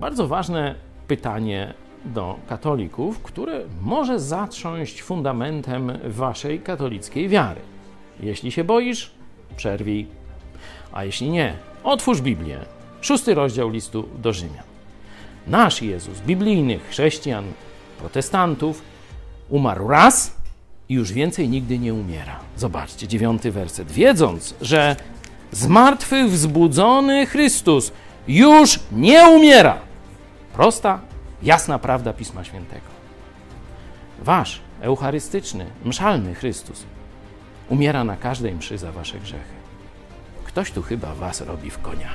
Bardzo ważne pytanie do katolików, które może zatrząść fundamentem waszej katolickiej wiary. Jeśli się boisz, przerwij, a jeśli nie, otwórz Biblię. Szósty rozdział listu do Rzymian. Nasz Jezus, biblijnych chrześcijan, protestantów, umarł raz i już więcej nigdy nie umiera. Zobaczcie, dziewiąty werset. Wiedząc, że z martwych wzbudzony Chrystus już nie umiera. Prosta, jasna prawda Pisma Świętego. Wasz eucharystyczny, mszalny Chrystus umiera na każdej mszy za wasze grzechy. Ktoś tu chyba was robi w konia.